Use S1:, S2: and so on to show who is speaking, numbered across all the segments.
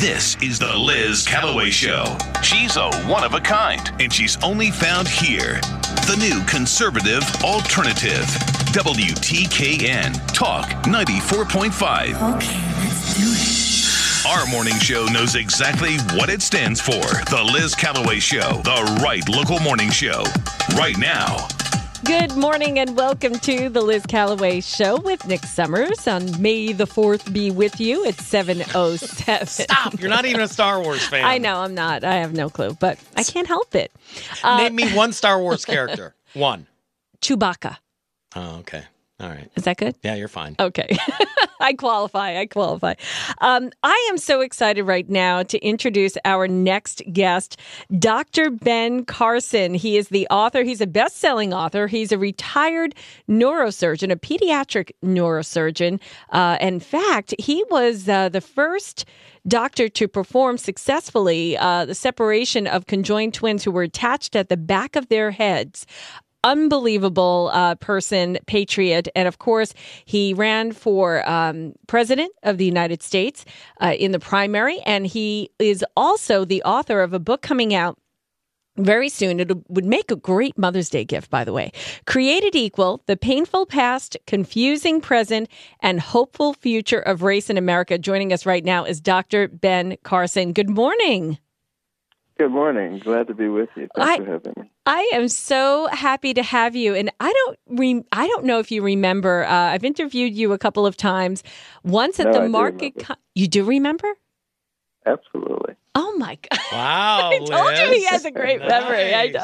S1: This is the Liz Callaway Show. She's a one of a kind, and she's only found here. The new conservative alternative. WTKN Talk 94.5.
S2: Okay, let's do it.
S1: Our morning show knows exactly what it stands for. The Liz Callaway Show, the right local morning show. Right now.
S3: Good morning and welcome to the Liz Callaway Show with Nick Summers on May the 4th be with you. It's 707.
S4: Stop. You're not even a Star Wars fan.
S3: I know I'm not. I have no clue, but I can't help it. Uh,
S4: Name me one Star Wars character. One.
S3: Chewbacca.
S4: Oh, okay. All right.
S3: Is that good?
S4: Yeah, you're fine.
S3: Okay. I qualify. I qualify. Um, I am so excited right now to introduce our next guest, Dr. Ben Carson. He is the author, he's a best selling author. He's a retired neurosurgeon, a pediatric neurosurgeon. Uh, in fact, he was uh, the first doctor to perform successfully uh, the separation of conjoined twins who were attached at the back of their heads unbelievable uh, person, patriot. And of course, he ran for um, president of the United States uh, in the primary. And he is also the author of a book coming out very soon. It would make a great Mother's Day gift, by the way. Created Equal, the painful past, confusing present, and hopeful future of race in America. Joining us right now is Dr. Ben Carson. Good morning.
S5: Good morning. Glad to be with you. Thanks
S3: I-
S5: for having me.
S3: I am so happy to have you, and I don't re- I don't know if you remember. Uh, I've interviewed you a couple of times. Once at
S5: No,
S3: the
S5: do
S3: market,
S5: remember.
S3: co- you do remember?
S5: Absolutely.
S3: Oh my god!
S4: Wow.
S3: I told you he
S4: Liz.
S3: has a great memory. I,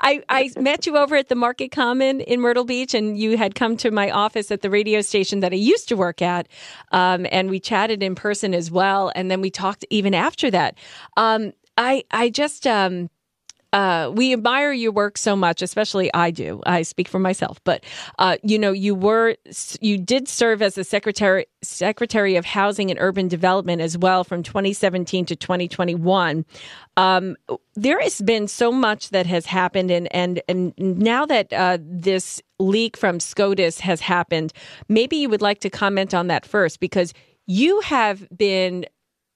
S3: I I met you over at the Market Common in Myrtle Beach, and you had come to my office at the radio station that I used to work at, um, and we chatted in person as well, and then we talked even after that. Um, I I just um, uh, we admire your work so much, especially I do. I speak for myself, but uh, you know, you were you did serve as the secretary secretary of housing and urban development as well from 2017 to 2021. Um, there has been so much that has happened, and and and now that uh, this leak from SCOTUS has happened, maybe you would like to comment on that first because you have been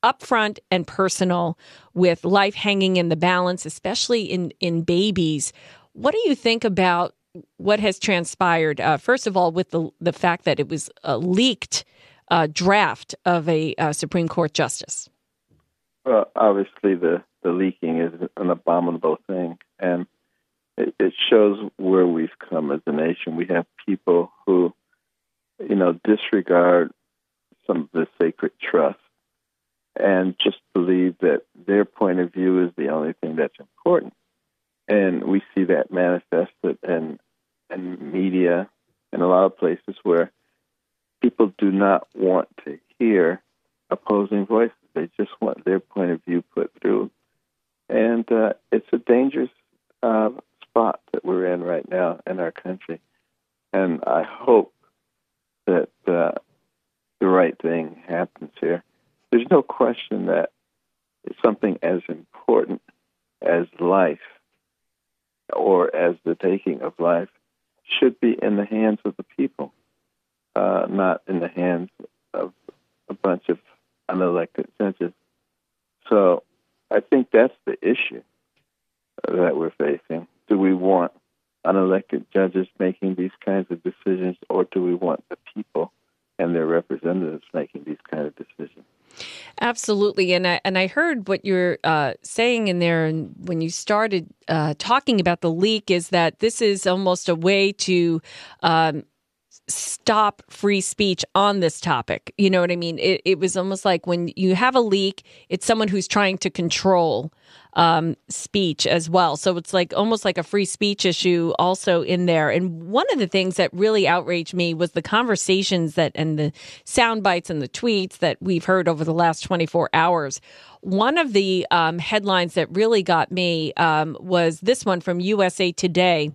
S3: upfront and personal with life hanging in the balance, especially in in babies. What do you think about what has transpired? Uh, first of all, with the the fact that it was a leaked uh, draft of a uh, Supreme Court justice.
S5: Well, obviously, the, the leaking is an abominable thing, and it, it shows where we've come as a nation. We have people who, you know, disregard some of the sacred trust and just believe that their point of view is the only thing that's important. And we see that manifested in, in media in a lot of places where people do not want to hear opposing voices. They just want their point of view put through. And uh, it's a dangerous uh, spot that we're in right now in our country. And I hope that uh, the right thing happens here. There's no question that something as important as life or as the taking of life should be in the hands of the people, uh, not in the hands of a bunch of unelected judges. So I think that's the issue that we're facing. Do we want unelected judges making these kinds of decisions, or do we want the people and their representatives making these kind of decisions?
S3: Absolutely, and I and I heard what you're uh, saying in there, and when you started uh, talking about the leak, is that this is almost a way to um, stop free speech on this topic. You know what I mean? It, it was almost like when you have a leak, it's someone who's trying to control um, speech as well. So it's like almost like a free speech issue also in there. And one of the things that really outraged me was the conversations that and the sound bites and the tweets that we've heard over the last 24 hours. One of the um, headlines that really got me um, was this one from USA Today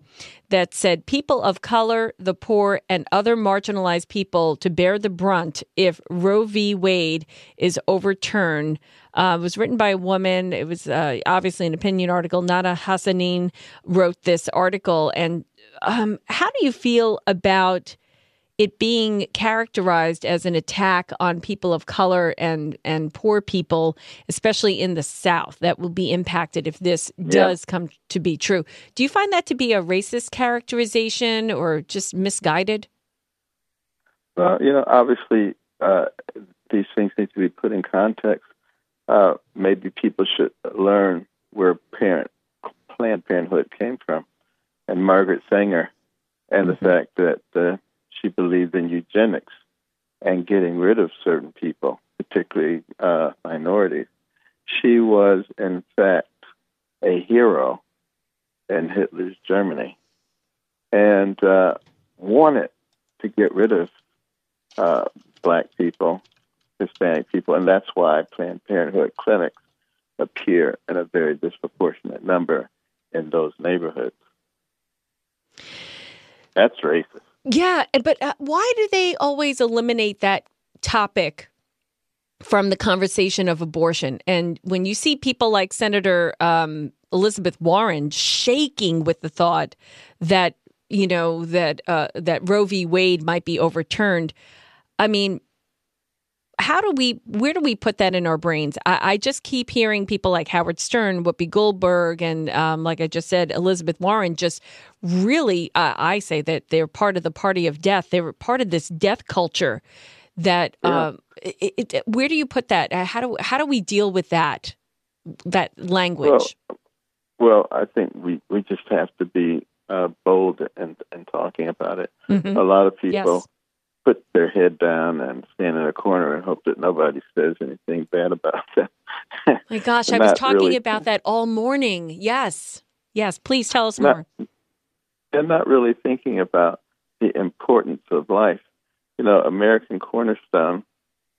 S3: that said people of color, the poor, and other marginalized people to bear the brunt if Roe v. Wade is overturned. Uh, it was written by a woman. It was uh, obviously an opinion article. Nada Hassanein wrote this article. And um, how do you feel about it being characterized as an attack on people of color and and poor people, especially in the South, that will be impacted if this yeah. does come to be true. Do you find that to be a racist characterization or just misguided?
S5: Well, you know, obviously, uh, these things need to be put in context. Uh, maybe people should learn where parent Planned Parenthood came from, and Margaret Sanger, and the mm-hmm. fact that uh, she believed in eugenics and getting rid of certain people, particularly uh, minorities. She was, in fact, a hero in Hitler's Germany and uh, wanted to get rid of uh, black people, Hispanic people, and that's why Planned Parenthood clinics appear in a very disproportionate number in those neighborhoods. That's racist.
S3: Yeah, but uh, why do they always eliminate that topic from the conversation of abortion? And when you see people like Senator um, Elizabeth Warren shaking with the thought that you know that uh, that Roe v. Wade might be overturned, I mean, how do we where do we put that in our brains? I, I just keep hearing people like howard stern whoopi goldberg and um, like i just said elizabeth warren just really uh, i say that they're part of the party of death. They were part of this death culture that yeah. um, it, it, where do you put that? Uh, how do how do we deal with that that language?
S5: Well, well i think we we just have to be uh, bold and and talking about it. Mm-hmm. a lot of people yes put their head down and stand in a corner and hope that nobody says anything bad about them.
S3: My gosh, I was talking really, about that all morning. Yes. Yes, please tell us not, more.
S5: And not really thinking about the importance of life. You know, American Cornerstone,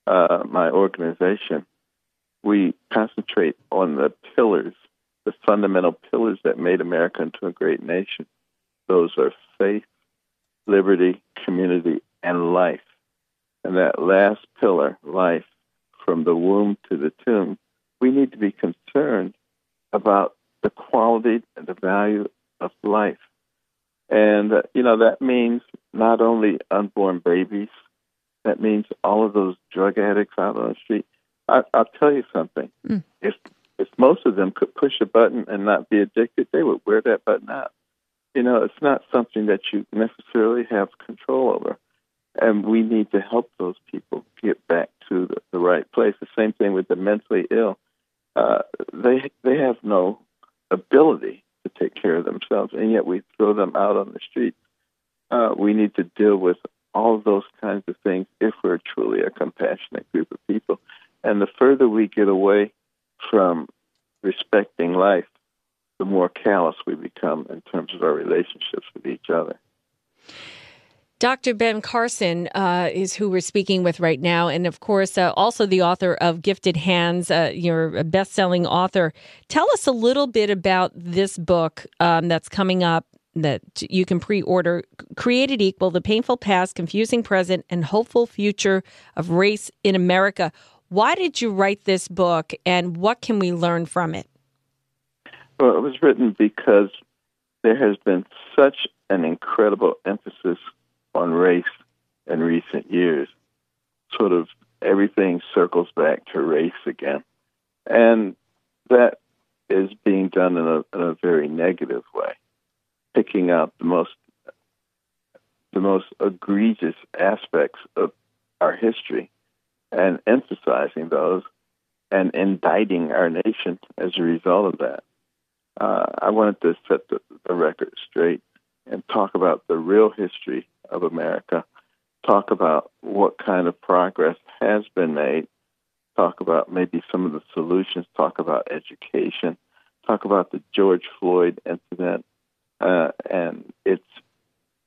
S5: uh, my organization, we concentrate on the pillars, the fundamental pillars that made America into a great nation. Those are faith, liberty, community, and life. And that last pillar, life, from the womb to the tomb, we need to be concerned about the quality and the value of life. And, uh, you know, that means not only unborn babies, that means all of those drug addicts out on the street. I, will tell you something. Mm. If, if most of them could push a button and not be addicted, they would wear that button out. You know, it's not something that you necessarily have control over and we need to help those people get back to the, the right place. The same thing with the mentally ill; uh, they they have no ability to take care of themselves, and yet we throw them out on the streets. Uh, we need to deal with all those kinds of things if we're truly a compassionate group of people. And the further we get away from respecting life, the more callous we become in terms of our relationships with each other.
S3: Dr. Ben Carson uh, is who we're speaking with right now, and of course, uh, also the author of Gifted Hands. Uh, you're a best-selling author. Tell us a little bit about this book um, that's coming up that you can pre-order. Created Equal: The Painful Past, Confusing Present, and Hopeful Future of Race in America. Why did you write this book, and what can we learn from it?
S5: Well, it was written because there has been such an incredible emphasis on race in recent years. Sort of everything circles back to race again. And that is being done in a, in a very negative way, picking out the most the most egregious aspects of our history and emphasizing those and indicting our nation as a result of that. Uh, I wanted to set the, the record straight and talk about the real history of America, talk about what kind of progress has been made, talk about maybe some of the solutions, talk about education, talk about the George Floyd incident uh, and its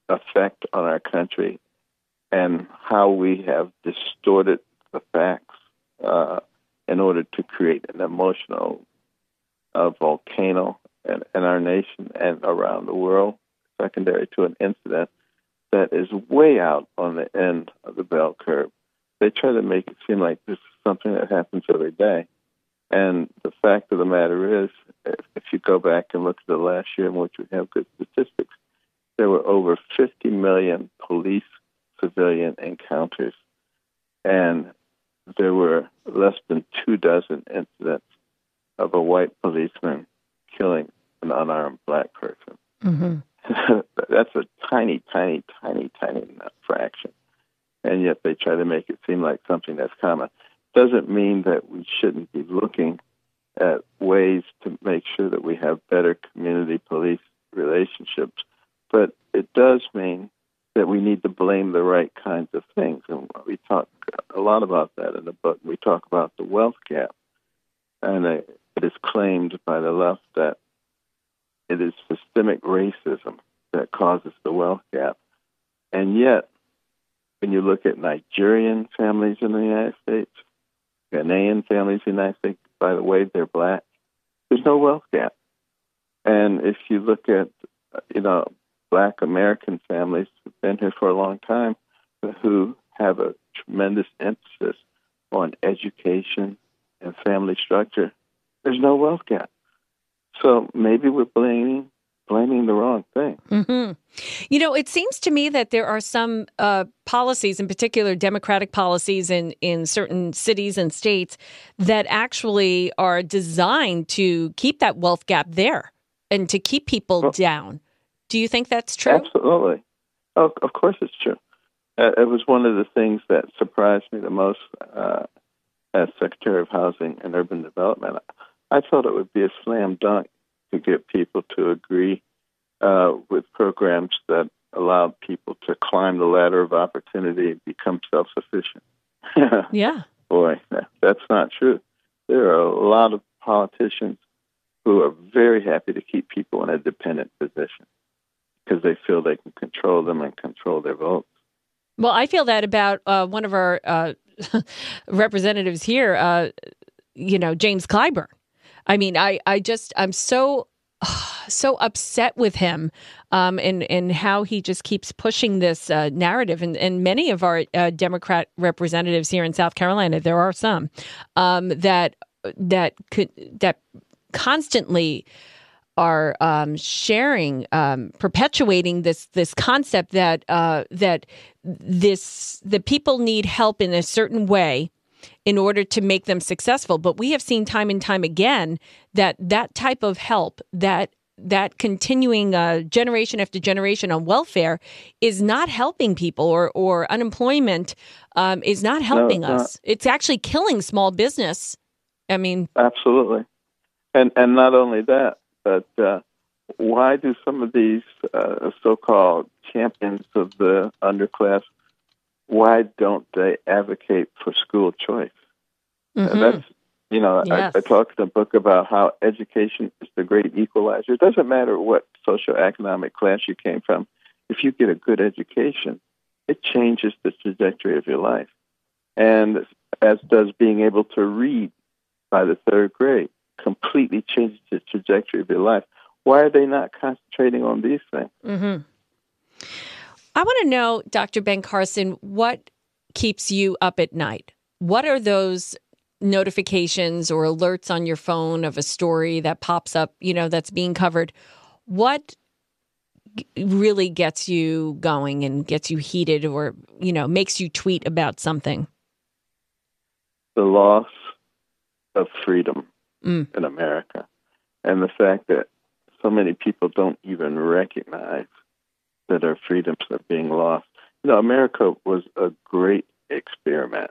S5: effect on our country, and how we have distorted the facts uh, in order to create an emotional uh, volcano in, in our nation and around the world, secondary to an incident that is way out on the end of the bell curve. They try to make it seem like this is something that happens every day. And the fact of the matter is, if you go back and look at the last year in which we have good statistics, there were over 50 million police civilian encounters, and there were less than two dozen incidents of a white policeman killing an unarmed black person.
S3: Mm-hmm.
S5: That's a tiny, tiny, tiny, tiny fraction. And yet they try to make it seem like something that's common. Doesn't mean that we shouldn't be looking at ways to make sure that we have better community police relationships. But it does mean that we need to blame the right kinds of things. And we talk a lot about that in the book. We talk about the wealth gap. And it is claimed by the left that it is systemic racism that causes the wealth gap. And yet, when you look at Nigerian families in the United States, Ghanaian families in the United States, by the way, they're black, there's no wealth gap. And if you look at, you know, black American families who've been here for a long time, who have a tremendous emphasis on education and family structure, there's no wealth gap. So maybe we're blaming blaming the wrong thing.
S3: Mm-hmm. You know, it seems to me that there are some uh, policies, in particular Democratic policies in, in certain cities and states, that actually are designed to keep that wealth gap there and to keep people well, down. Do you think that's true?
S5: Absolutely. Oh, of course it's true. Uh, it was one of the things that surprised me the most uh, as Secretary of Housing and Urban Development. I thought it would be a slam dunk to get people to agree uh, with programs that allowed people to climb the ladder of opportunity and become self sufficient.
S3: yeah.
S5: Boy, that's not true. There are a lot of politicians who are very happy to keep people in a dependent position because they feel they can control them and control their votes.
S3: Well, I feel that about uh, one of our uh, representatives here, uh, you know, James Clyburn. I mean, I, I just, I'm so, so upset with him um, and, and how he just keeps pushing this uh, narrative. And, and many of our uh, Democrat representatives here in South Carolina, there are some um, that, that could, that constantly are um, sharing, um, perpetuating this this concept that uh, that this the people need help in a certain way in order to make them successful. But we have seen time and time again that that type of help, that that continuing uh, generation after generation on welfare is not helping people or, or unemployment um, is not helping no, it's us. Not. It's actually killing small business. I mean,
S5: absolutely. And, and not only that, but uh, why do some of these uh, so-called champions of the underclass why don't they advocate for school choice? Mm-hmm. that's you know yes. I, I talk in the book about how education is the great equalizer. It doesn't matter what socioeconomic class you came from. If you get a good education, it changes the trajectory of your life, and as does being able to read by the third grade completely changes the trajectory of your life. Why are they not concentrating on these things?
S3: Mm-hmm. I want to know, Dr. Ben Carson, what keeps you up at night? What are those notifications or alerts on your phone of a story that pops up, you know, that's being covered? What really gets you going and gets you heated or, you know, makes you tweet about something?
S5: The loss of freedom mm. in America and the fact that so many people don't even recognize that our freedoms are being lost. You know, America was a great experiment.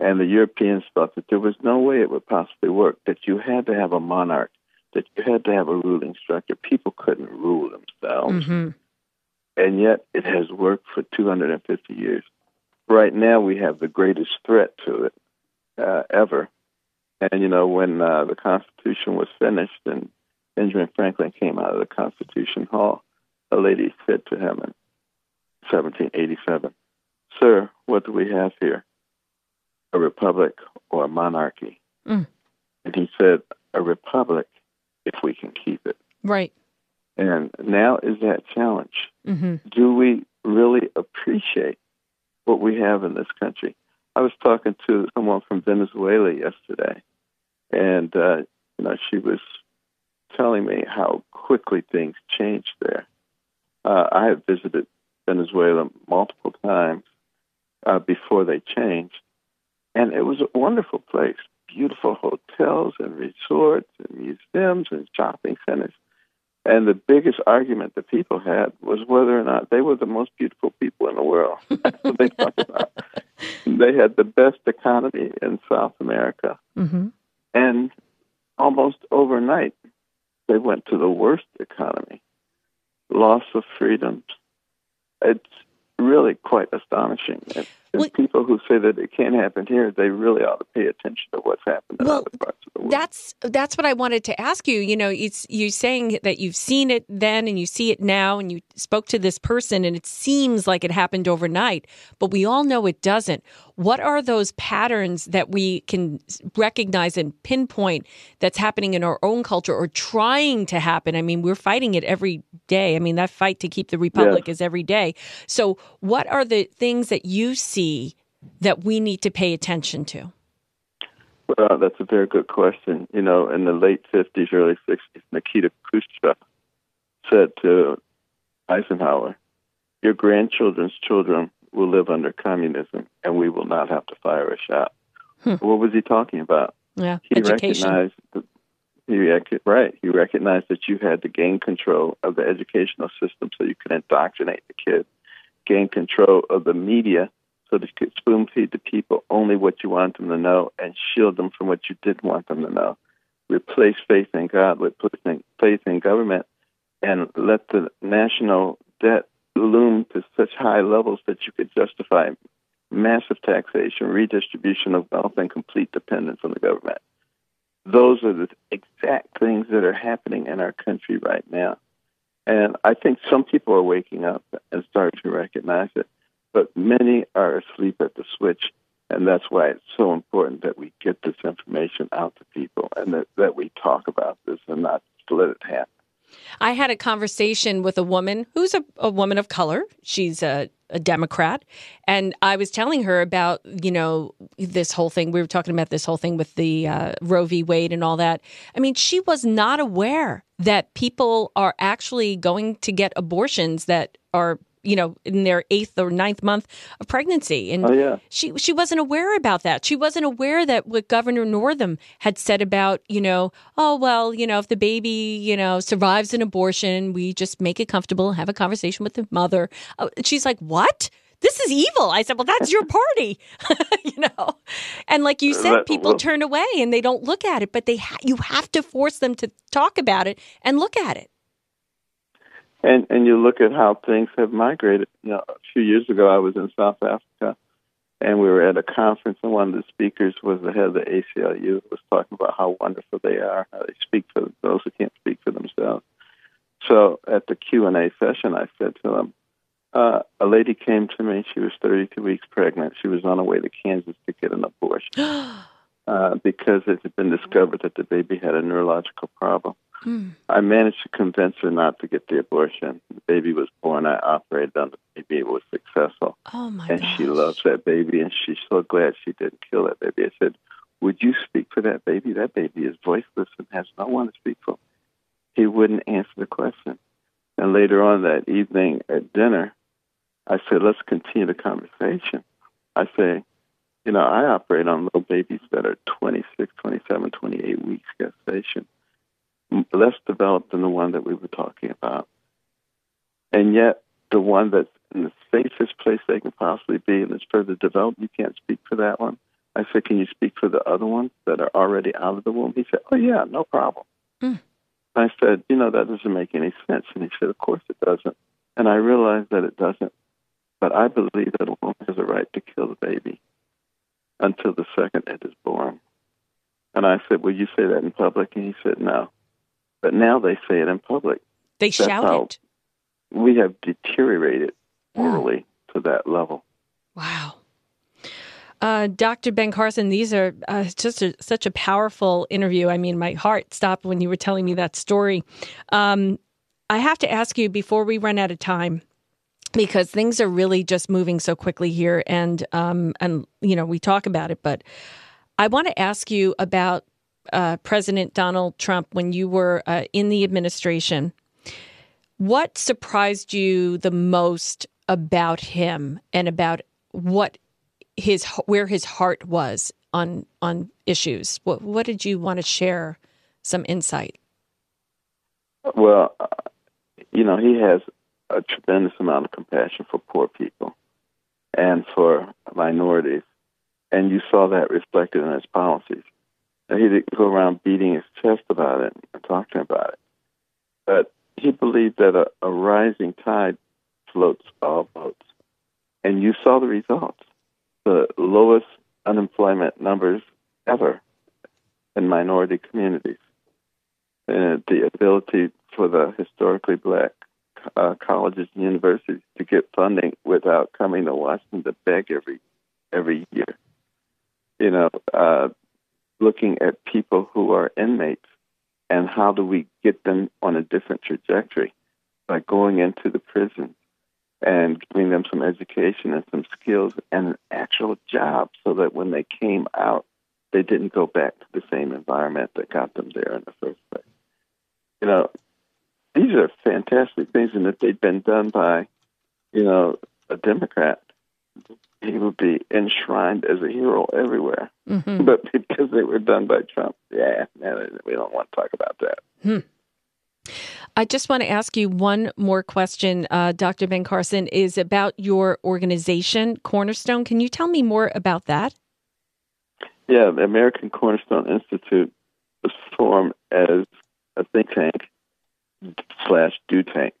S5: And the Europeans thought that there was no way it would possibly work, that you had to have a monarch, that you had to have a ruling structure. People couldn't rule themselves. Mm-hmm. And yet it has worked for 250 years. Right now, we have the greatest threat to it uh, ever. And, you know, when uh, the Constitution was finished and Benjamin Franklin came out of the Constitution Hall, a lady said to him in 1787, Sir, what do we have here? A republic or a monarchy? Mm. And he said, A republic if we can keep it.
S3: Right.
S5: And now is that challenge. Mm-hmm. Do we really appreciate what we have in this country? I was talking to someone from Venezuela yesterday, and uh, you know she was telling me how quickly things changed there. Uh, I have visited Venezuela multiple times uh, before they changed, and it was a wonderful place. Beautiful hotels and resorts and museums and shopping centers. And the biggest argument that people had was whether or not they were the most beautiful people in the world. That's what they talked about. They had the best economy in South America.
S3: Mm-hmm.
S5: And almost overnight, they went to the worst economy loss of freedoms. It's really quite astonishing. And
S3: Well-
S5: people who say that it can't happen here, they really ought to pay attention to what's happened in
S3: Well,
S5: other parts of the world.
S3: That's that's what I wanted to ask you. You know, it's you saying that you've seen it then and you see it now, and you spoke to this person, and it seems like it happened overnight, but we all know it doesn't. What are those patterns that we can recognize and pinpoint that's happening in our own culture or trying to happen? I mean, we're fighting it every day. I mean, that fight to keep the republic is every day. So, what are the things that you see that we need to pay attention to?
S5: Well, that's a very good question. You know, in the late 50s, early 60s, Nikita Khrushchev said to Eisenhower, Your grandchildren's children will live under communism, and we will not have to fire a shot.
S3: Hmm.
S5: What was he talking about?
S3: Yeah,
S5: He
S3: education.
S5: recognized, that, he rec- right, he recognized that you had to gain control of the educational system so you could indoctrinate the kids, gain control of the media so could spoon feed the people only what you want them to know and shield them from what you didn't want them to know. Replace faith in God with faith in government and let the national debt loom to such high levels that you could justify massive taxation, redistribution of wealth, and complete dependence on the government. Those are the exact things that are happening in our country right now. And I think some people are waking up and starting to recognize it, but many are asleep at the switch. And that's why it's so important that we get this information out to people and that, that we talk about this and not let it happen.
S3: I had a conversation with a woman who's a, a woman of color. She's a, a Democrat. And I was telling her about, you know, this whole thing. We were talking about this whole thing with the uh, Roe v. Wade and all that. I mean, she was not aware that people are actually going to get abortions that are you know in their eighth or ninth month of pregnancy. And
S5: Oh, yeah.
S3: she she wasn't aware about that. She wasn't aware that what governor northam had said about you know oh well you know if the baby you know survives an abortion we just make it comfortable have a conversation with the mother. Oh, she's like what? This is evil. I said well that's your party. You know? And like you said people turn away and they don't look at it but they ha- you have to force them to talk about it and look at it
S5: And and you look at how things have migrated. You know, a few years ago, I was in South Africa, and we were at a conference, and one of the speakers was the head of the ACLU. Was talking about how wonderful they are, how they speak for those who can't speak for themselves. So at the Q and A session, I said to them, uh, a lady came to me. She was 32 weeks pregnant. She was on her way to Kansas to get an abortion uh, because it had been discovered that the baby had a neurological problem. I managed to convince her not to get the abortion. The baby was born. I operated on the baby. It was successful.
S3: oh my
S5: and
S3: gosh
S5: she loves that baby, and she's so glad she didn't kill that baby. I said, Would you speak for that baby? That baby is voiceless and has no one to speak for. He wouldn't answer the question. And later on that evening at dinner, I said, Let's continue the conversation. I say, You know, I operate on little babies that are 26, 27, 28 weeks gestation less developed than the one that we were talking about. And yet, the one that's in the safest place they can possibly be and is further developed, you can't speak for that one. I said, Can you speak for the other ones that are already out of the womb? He said, Oh, yeah, no problem.
S3: Mm.
S5: I said, You know, that doesn't make any sense. And he said, Of course it doesn't. And I realized that it doesn't. But I believe that a woman has a right to kill the baby until the second it is born. And I said, Will you say that in public? And he said, No. But now they say it in public.
S3: they
S5: that's
S3: shout it
S5: We have deteriorated
S3: Mm.
S5: morally to that level.
S3: Wow. Uh, Dr. Ben Carson, these are uh, just a, such a powerful interview. I mean, my heart stopped when you were telling me that story. Um, I have to ask you before we run out of time, because things are really just moving so quickly here, and um, and you know we talk about it, but I want to ask you about uh, President Donald Trump when you were uh, in the administration. What surprised you the most about him and about what his where his heart was on on issues. What what did you want to share? Some insight.
S5: Well, uh, you know, he has a tremendous amount of compassion for poor people and for minorities, and you saw that reflected in his policies. And he didn't go around beating his chest about it and talking about it, but he believed that a, a rising tide floats all boats, and you saw the results the lowest unemployment numbers ever in minority communities. And the ability for the historically black uh, colleges and universities to get funding without coming to Washington to beg every every year. You know, uh, looking at people who are inmates and how do we get them on a different trajectory by going into the prison and giving them some education and some skills and an actual job so that when they came out, they didn't go back to the same environment that got them there in the first place. You know, these are fantastic things, and if they'd been done by, you know, a Democrat, he would be enshrined as a hero everywhere. Mm-hmm. But because they were done by Trump, yeah, man, we don't want to talk about that.
S3: Hmm. I just want to ask you one more question, uh, Dr. Ben Carson, is about your organization, Cornerstone. Can you tell me more about that?
S5: Yeah, the American Cornerstone Institute was formed as a think tank slash do tank.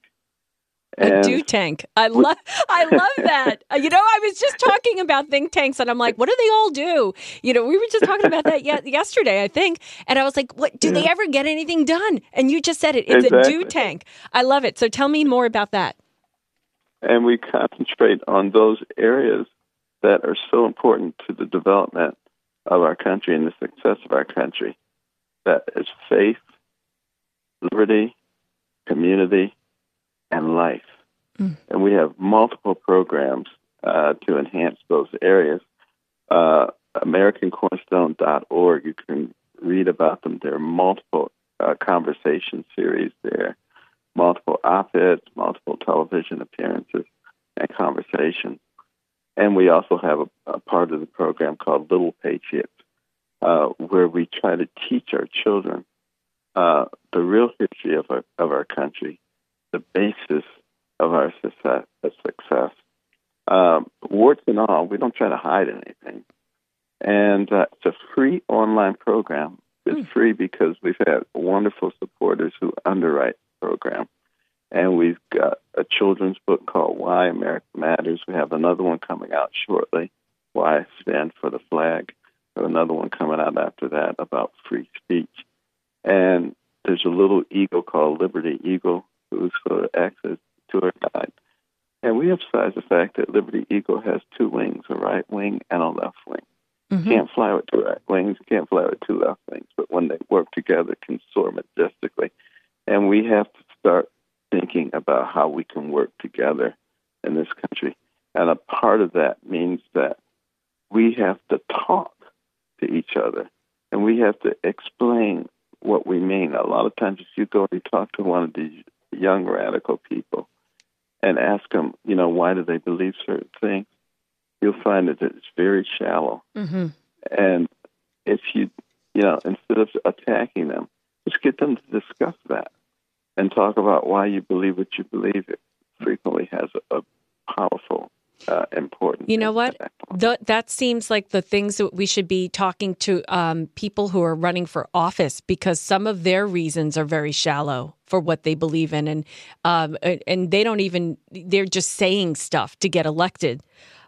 S3: And a do tank. I love I love that. Uh, you know, I was just talking about think tanks and I'm like, what do they all do? You know, we were just talking about that yet yesterday, I think. And I was like, what do yeah. they ever get anything done? And you just said it. It's exactly. a do tank. I love it. So tell me more about that.
S5: And we concentrate on those areas that are so important to the development of our country and the success of our country. That is faith, liberty, community, and life. Mm. And we have multiple programs uh, to enhance those areas. Uh, AmericanCornerstone.org, you can read about them. There are multiple uh, conversation series there, multiple op eds, multiple television appearances, and conversations. And we also have a, a part of the program called Little Patriots, uh, where we try to teach our children uh, the real history of our, of our country the basis of our success. success. Um, warts and all, we don't try to hide anything. And uh, it's a free online program. It's mm. free because we've had wonderful supporters who underwrite the program. And we've got a children's book called Why America Matters. We have another one coming out shortly, Why I Stand for the Flag. We have another one coming out after that about free speech. And there's a little eagle called Liberty Eagle who's for access to our guide. And we emphasize the fact that Liberty Eagle has two wings, a right wing and a left wing. Mm-hmm. Can't fly with two right wings, can't fly with two left wings, but when they work together, can soar majestically. And we have to start thinking about how we can work together in this country. And a part of that means that we have to talk to each other and we have to explain what we mean. A lot of times, if you go and talk to one of these young radical people and ask them, you know, why do they believe certain things, you'll find that it's very shallow. Mm-hmm. And if you, you know, instead of attacking them, just get them to discuss that and talk about why you believe what you believe. It frequently has a, a powerful uh, important.
S3: You know what? Th- that seems like the things that we should be talking to um, people who are running for office because some of their reasons are very shallow for what they believe in, and um, and they don't even they're just saying stuff to get elected.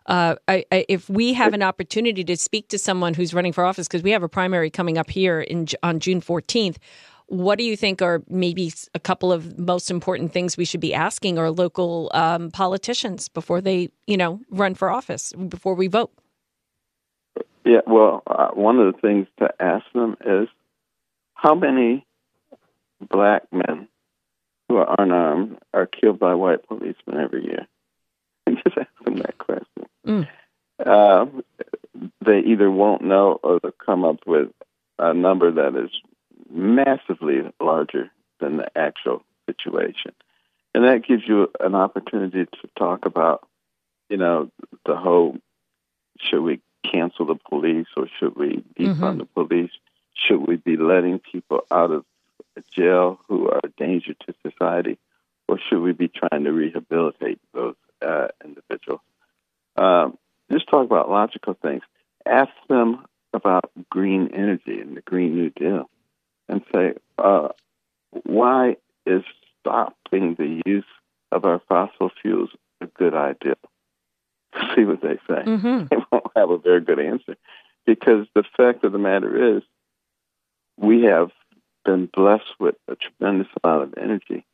S3: Uh, I, I, if we have an opportunity to speak to someone who's running for office, because we have a primary coming up here in on June fourteenth, what do you think are maybe a couple of most important things we should be asking our local um, politicians before they, you know, run for office, before we vote?
S5: Yeah, well, uh, one of the things to ask them is how many black men who are unarmed are killed by white policemen every year? And just ask them that question. Mm. Uh, they either won't know or they'll come up with a number that is massively larger than the actual situation. And that gives you an opportunity to talk about you know, the whole should we cancel the police or should we defund
S3: Mhm.
S5: the police? Should we be letting people out of jail who are a danger to society, or should we be trying to rehabilitate those uh, individuals? Um, just talk about logical things. Ask them about green energy and the Green New Deal, and say, uh, why is stopping the use of our fossil fuels a good idea? See what they say.
S3: hmm
S5: They won't have a very good answer because the fact of the matter is, we have been blessed with a tremendous amount of energy,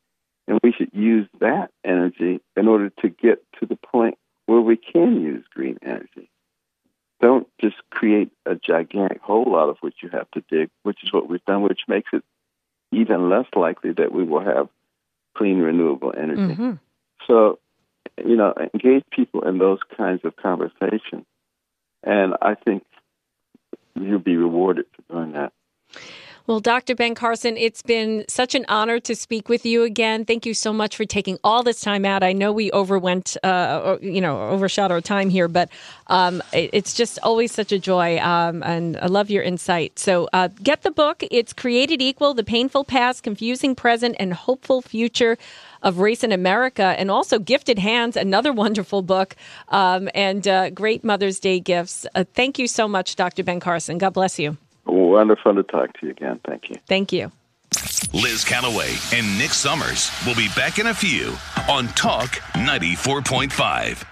S5: and we should use that energy in order to get to the point where we can use green energy. Don't just create a gigantic hole out of which you have to dig, which is what we've done, which makes it even less likely that we will have clean, renewable energy.
S3: hmm
S5: So, you know, engage people in those kinds of conversations. And I think you'll be rewarded for doing that.
S3: Well, Dr. Ben Carson, it's been such an honor to speak with you again. Thank you so much for taking all this time out. I know we overwent, uh, you know, overshot our time here, but um, it's just always such a joy, um, and I love your insight. So, uh, get the book. It's Created Equal: The Painful Past, Confusing Present, and Hopeful Future of Race in America, and also Gifted Hands, another wonderful book, um, and uh, great Mother's Day gifts. Uh, thank you so much, Dr. Ben Carson. God bless you.
S5: Wonderful to talk to you again. Thank you.
S3: Thank you.
S1: Liz Callaway and Nick Summers will be back in a few on Talk 94.5.